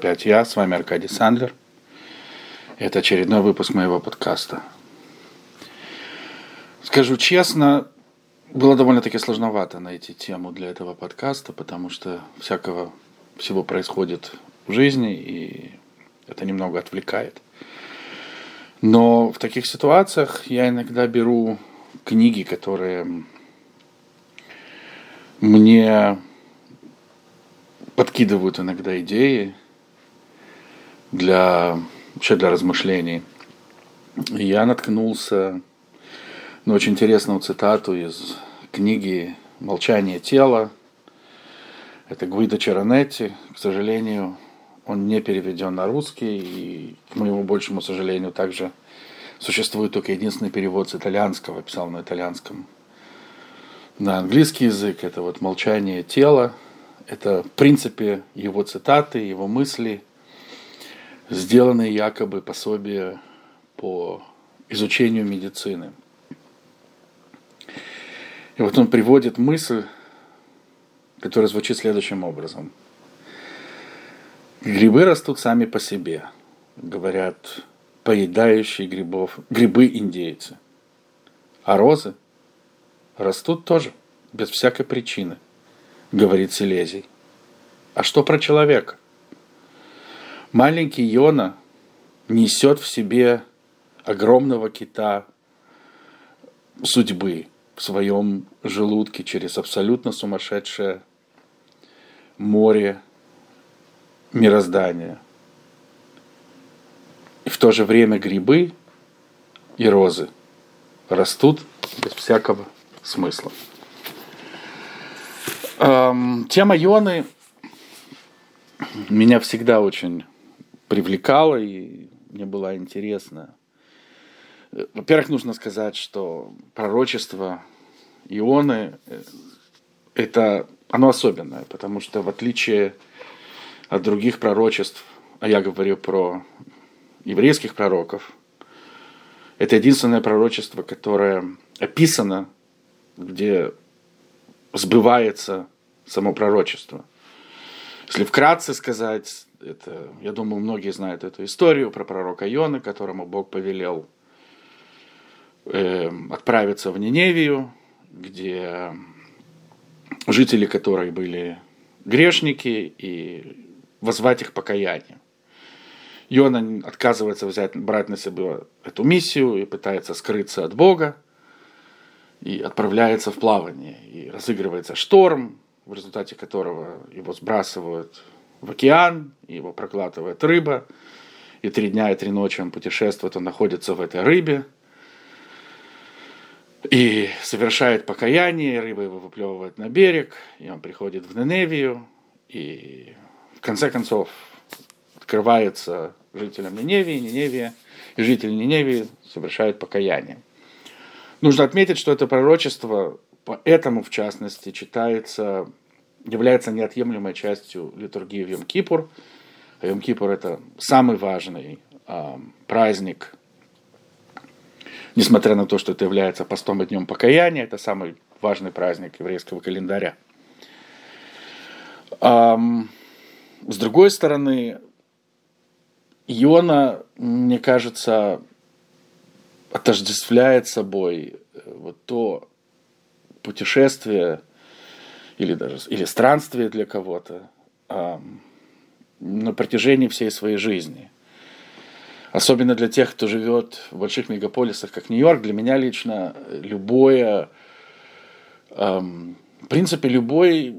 Опять я, с вами Аркадий Сандлер. Это очередной выпуск моего подкаста. Скажу честно, было довольно-таки сложновато найти тему для этого подкаста, потому что всякого всего происходит в жизни, и это немного отвлекает. Но в таких ситуациях я иногда беру книги, которые мне подкидывают иногда идеи для, вообще для размышлений. И я наткнулся на очень интересную цитату из книги «Молчание тела». Это Гвидо Черанетти. К сожалению, он не переведен на русский, и, к моему большему сожалению, также существует только единственный перевод с итальянского, писал на итальянском. На английский язык это вот «Молчание тела», это, в принципе, его цитаты, его мысли, сделанные якобы пособие по изучению медицины. И вот он приводит мысль, которая звучит следующим образом. Грибы растут сами по себе, говорят поедающие грибов, грибы индейцы. А розы растут тоже, без всякой причины – говорит Силезий. А что про человека? Маленький Йона несет в себе огромного кита судьбы в своем желудке через абсолютно сумасшедшее море мироздания. И в то же время грибы и розы растут без всякого смысла. Эм, тема Йоны меня всегда очень привлекала и мне было интересно. Во-первых, нужно сказать, что пророчество Ионы э, это оно особенное, потому что в отличие от других пророчеств, а я говорю про еврейских пророков, это единственное пророчество, которое описано, где сбывается само пророчество. Если вкратце сказать, это, я думаю, многие знают эту историю про пророка Иона, которому Бог повелел э, отправиться в Ниневию, где жители которой были грешники, и возвать их покаяние. Иона отказывается взять, брать на себя эту миссию и пытается скрыться от Бога и отправляется в плавание. И разыгрывается шторм, в результате которого его сбрасывают в океан, его проглатывает рыба, и три дня и три ночи он путешествует, он находится в этой рыбе, и совершает покаяние, рыба его выплевывает на берег, и он приходит в Ниневию, и в конце концов открывается жителям Ниневии, Ниневия, и жители Ниневии совершают покаяние. Нужно отметить, что это пророчество, поэтому в частности, читается, является неотъемлемой частью литургии в Йом-Кипур. Йом-Кипур – это самый важный э, праздник, несмотря на то, что это является постом и днем покаяния, это самый важный праздник еврейского календаря. Эм, с другой стороны, Иона, мне кажется, отождествляет собой э, вот то путешествие или даже или странствие для кого-то а, на протяжении всей своей жизни. Особенно для тех, кто живет в больших мегаполисах, как Нью-Йорк, для меня лично любое, эм, в принципе, любой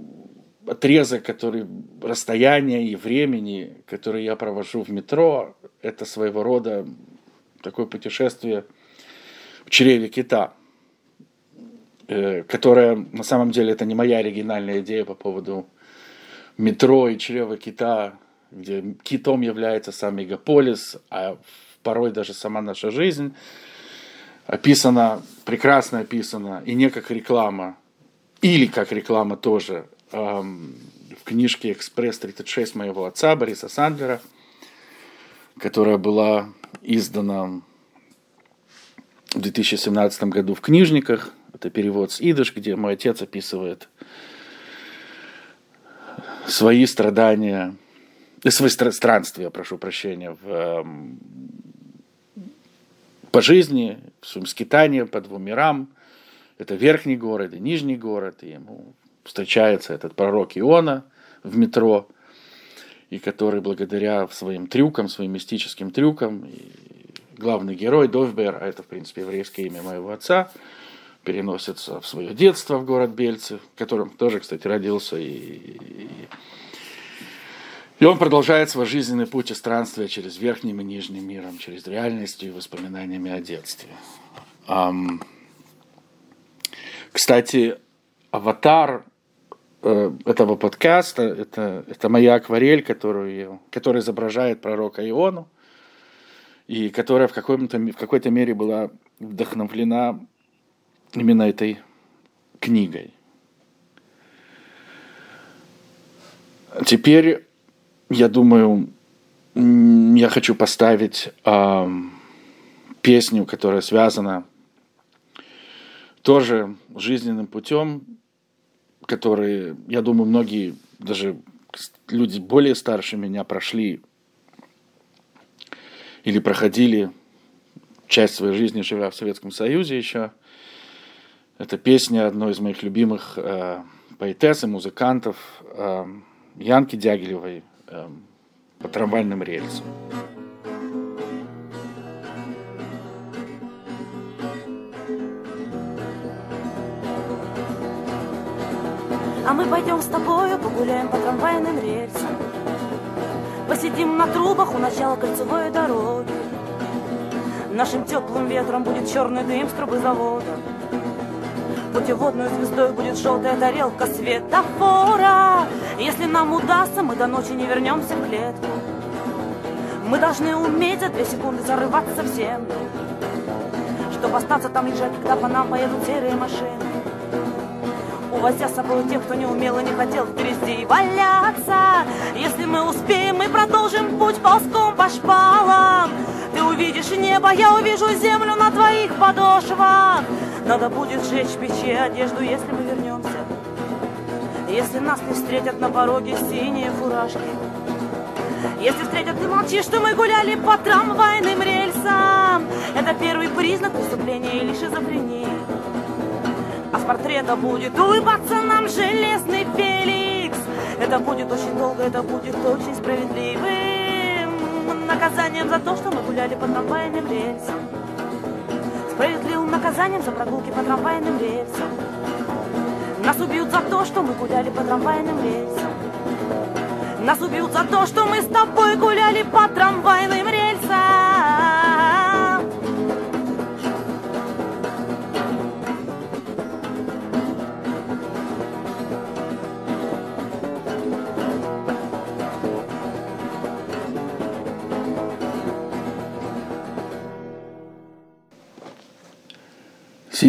отрезок, который расстояние и времени, который я провожу в метро, это своего рода такое путешествие – чреве кита, э, которая на самом деле это не моя оригинальная идея по поводу метро и чрева кита, где китом является сам мегаполис, а порой даже сама наша жизнь описана, прекрасно описана, и не как реклама, или как реклама тоже, эм, в книжке «Экспресс-36» моего отца Бориса Сандлера, которая была издана в 2017 году в книжниках. Это перевод с идыш, где мой отец описывает свои страдания, и свои странствия, прошу прощения, в, эм, по жизни, в своем скитании по двум мирам. Это верхний город и нижний город, и ему встречается этот пророк Иона в метро, и который благодаря своим трюкам, своим мистическим трюкам, главный герой Довбер, а это, в принципе, еврейское имя моего отца, переносится в свое детство в город Бельцы, в котором тоже, кстати, родился. И, и, и он продолжает свой жизненный путь и странствие через верхним и нижним миром, через реальностью и воспоминаниями о детстве. Um, кстати, аватар э, этого подкаста это, это моя акварель, которую, которая изображает пророка Иону, и которая в, в какой-то мере была вдохновлена именно этой книгой. Теперь, я думаю, я хочу поставить э, песню, которая связана тоже жизненным путем, который, я думаю, многие, даже люди более старше меня прошли или проходили часть своей жизни, живя в Советском Союзе еще. Это песня одной из моих любимых э, поэтесс и музыкантов э, Янки Дягилевой э, по трамвайным рельсам. А мы пойдем с тобою погуляем по трамвайным рельсам. Посидим на трубах у начала кольцевой дороги. Нашим теплым ветром будет черный дым с трубы завода Путеводной звездой будет желтая тарелка светофора. Если нам удастся, мы до ночи не вернемся в клетку. Мы должны уметь за две секунды зарываться в землю, чтобы остаться там лежать, когда по нам поедут серые машины. Увозя с собой тех, кто не умел и не хотел впереди валяться. Если мы успеем, мы продолжим путь ползком по шпалам. Ты увидишь небо, я увижу землю на твоих подошвах. Надо будет сжечь печи одежду, если мы вернемся. Если нас не встретят на пороге синие фуражки. Если встретят, ты молчишь, что мы гуляли по трамвайным рельсам. Это первый признак преступления или шизофрении. А с портрета будет улыбаться нам железный Феликс. Это будет очень долго, это будет очень справедливым наказанием за то, что мы гуляли по трамвайным рельсам справедливым наказанием за прогулки по трамвайным рельсам. Нас убьют за то, что мы гуляли по трамвайным рельсам. Нас убьют за то, что мы с тобой гуляли по трамвайным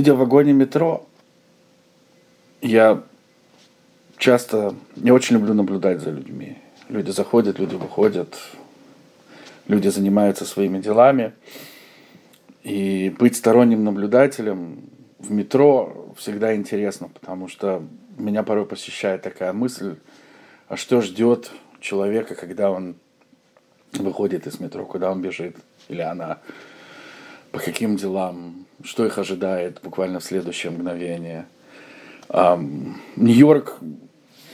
Сидя в вагоне метро, я часто, не очень люблю наблюдать за людьми. Люди заходят, люди выходят, люди занимаются своими делами. И быть сторонним наблюдателем в метро всегда интересно, потому что меня порой посещает такая мысль, а что ждет человека, когда он выходит из метро, куда он бежит, или она, по каким делам, что их ожидает буквально в следующее мгновение. Нью-Йорк,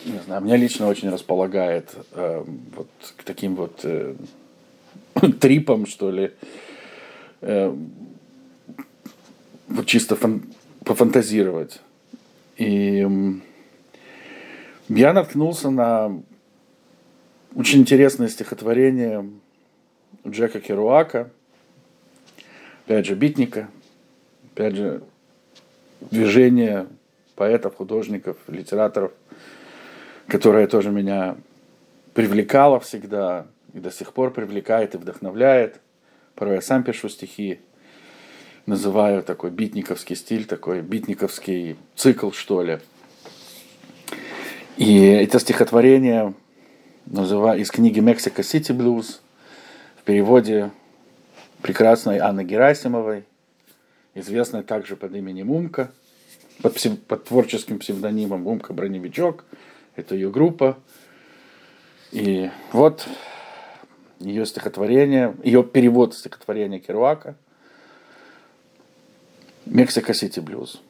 не знаю, меня лично очень располагает вот к таким вот э, трипам, что ли. Э, вот чисто фан, пофантазировать. И я наткнулся на очень интересное стихотворение Джека Керуака, опять же, битника, опять же, движение поэтов, художников, литераторов, которое тоже меня привлекало всегда и до сих пор привлекает и вдохновляет. Порой я сам пишу стихи, называю такой битниковский стиль, такой битниковский цикл, что ли. И это стихотворение называю, из книги «Мексика Сити Блюз» в переводе прекрасной Анны Герасимовой – известная также под именем Умка, под, псев, под творческим псевдонимом Умка Броневичок. Это ее группа. И вот ее стихотворение, ее перевод стихотворения Керуака «Мексика-Сити блюз».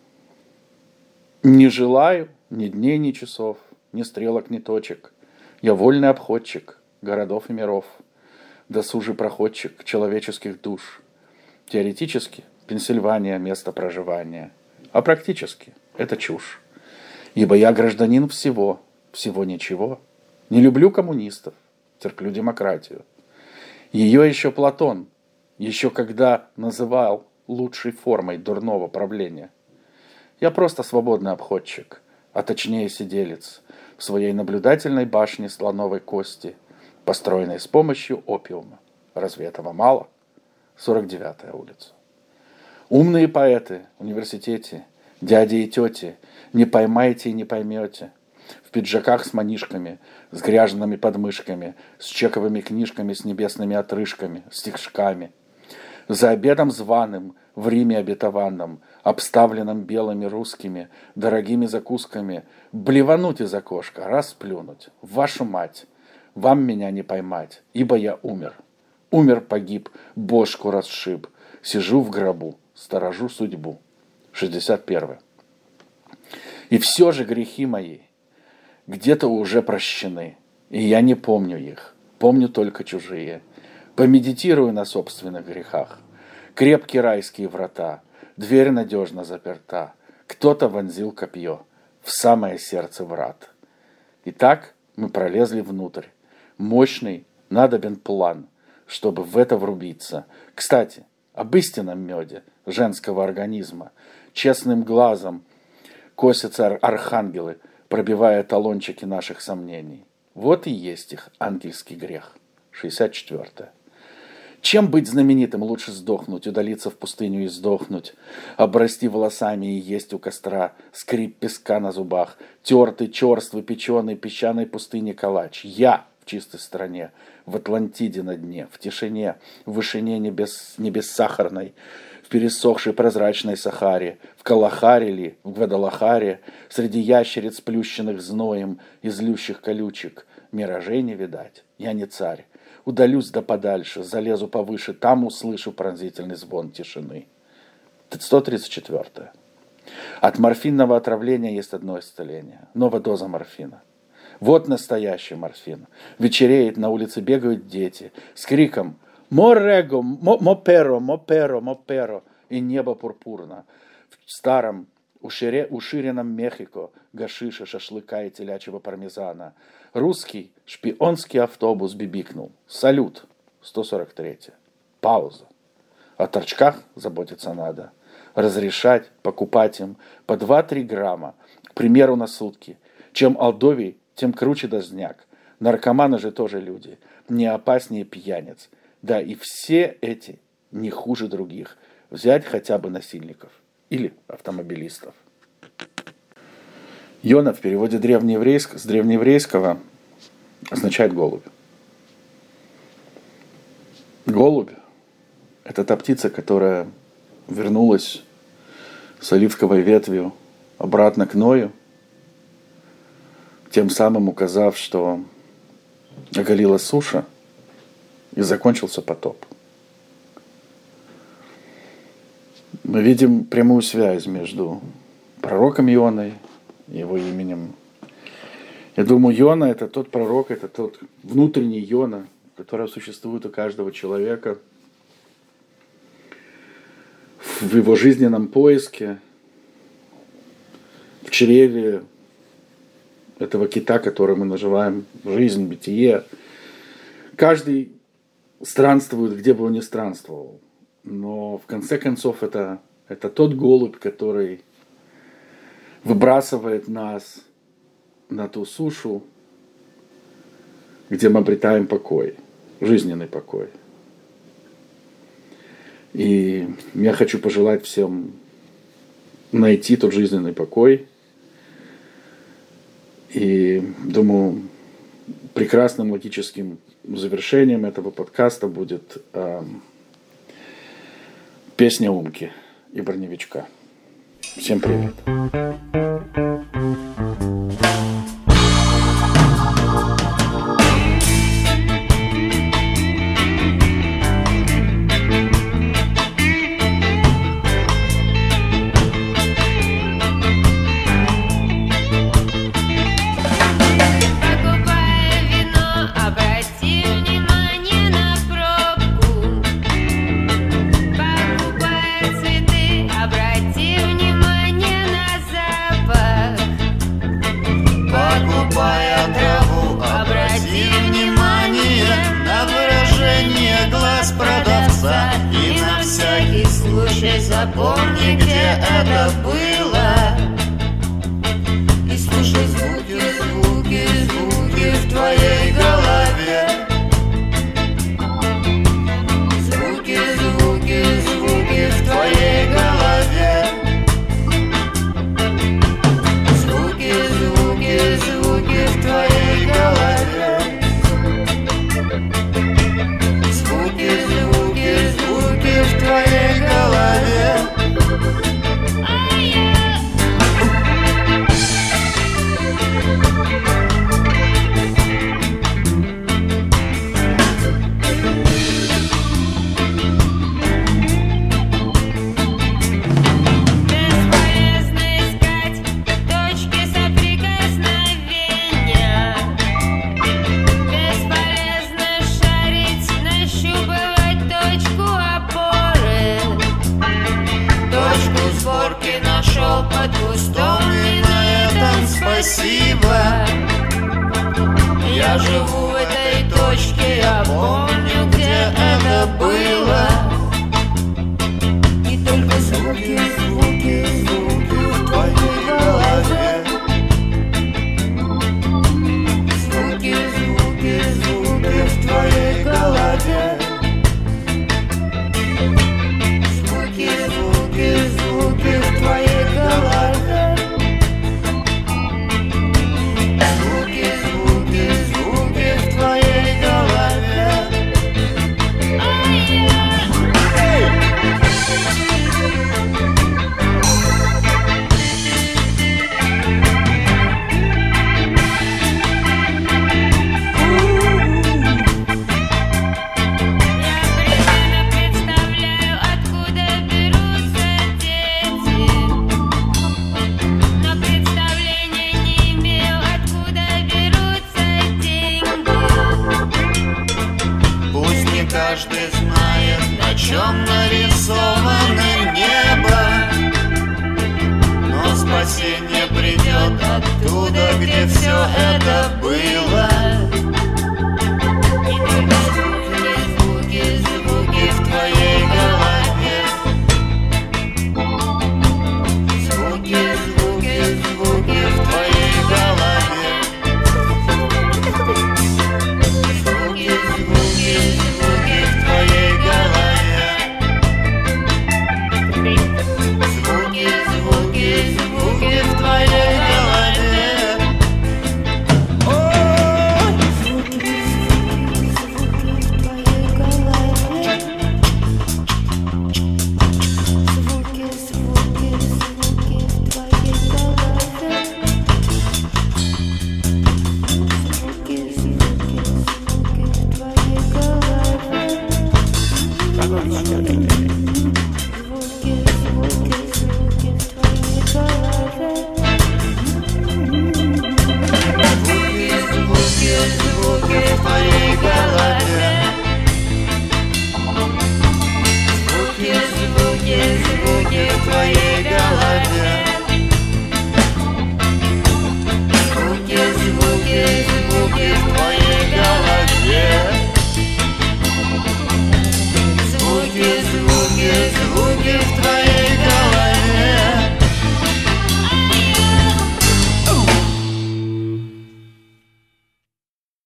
«Не желаю ни дней, ни часов, ни стрелок, ни точек. Я вольный обходчик городов и миров, досужий проходчик человеческих душ. Теоретически Пенсильвания – место проживания, а практически это чушь. Ибо я гражданин всего, всего ничего. Не люблю коммунистов, терплю демократию. Ее еще Платон, еще когда называл лучшей формой дурного правления. Я просто свободный обходчик, а точнее сиделец в своей наблюдательной башне слоновой кости, построенной с помощью опиума. Разве этого мало? 49-я улица. Умные поэты в университете, дяди и тети, не поймаете и не поймете. В пиджаках с манишками, с грязными подмышками, с чековыми книжками с небесными отрыжками, стишками. За обедом званым, в Риме обетованном, обставленном белыми русскими, дорогими закусками, блевануть из окошка, расплюнуть. Вашу мать, вам меня не поймать, ибо я умер. Умер, погиб, бошку расшиб, сижу в гробу, сторожу судьбу. 61. И все же грехи мои где-то уже прощены, и я не помню их, помню только чужие. Помедитирую на собственных грехах. Крепкие райские врата, дверь надежно заперта, кто-то вонзил копье в самое сердце врат. Так мы пролезли внутрь. Мощный, надобен план, чтобы в это врубиться. Кстати, об истинном меде женского организма. Честным глазом косятся архангелы, пробивая талончики наших сомнений. Вот и есть их ангельский грех. 64. Чем быть знаменитым? Лучше сдохнуть, удалиться в пустыню и сдохнуть, обрасти волосами и есть у костра, скрип песка на зубах, тертый, черствый, печеный, песчаной пустыне калач. Я чистой стране, в Атлантиде на дне, в тишине, в вышине небес, небес сахарной, в пересохшей прозрачной Сахаре, в Калахаре ли, в Гвадалахаре, среди ящериц, плющенных зноем, излющих колючек, миражей не видать. Я не царь. Удалюсь да подальше, залезу повыше, там услышу пронзительный звон тишины. 134. От морфинного отравления есть одно исцеление. Новая доза морфина. Вот настоящий морфин. Вечереет, на улице бегают дети с криком «Моррего! Моперо! Моперо! Моперо!» и небо пурпурно. В старом ушире, уширенном Мехико гашиша, шашлыка и телячьего пармезана. Русский шпионский автобус бибикнул. Салют. 143. Пауза. О торчках заботиться надо. Разрешать покупать им по 2-3 грамма, к примеру, на сутки. Чем алдовий, тем круче дозняк. Наркоманы же тоже люди, не опаснее пьяниц. Да, и все эти не хуже других. Взять хотя бы насильников или автомобилистов. Йона в переводе древнееврейск, с древнееврейского означает голубь. Голубь – это та птица, которая вернулась с оливковой ветвью обратно к Ною – тем самым указав, что оголила суша и закончился потоп. Мы видим прямую связь между пророком Ионой и его именем. Я думаю, Иона – это тот пророк, это тот внутренний Иона, который существует у каждого человека в его жизненном поиске, в чреве этого кита, который мы называем жизнь, бытие. Каждый странствует, где бы он ни странствовал. Но в конце концов это, это тот голубь, который выбрасывает нас на ту сушу, где мы обретаем покой, жизненный покой. И я хочу пожелать всем найти тот жизненный покой – и думаю, прекрасным логическим завершением этого подкаста будет э, песня Умки и Броневичка. Всем привет. Запомни, где это было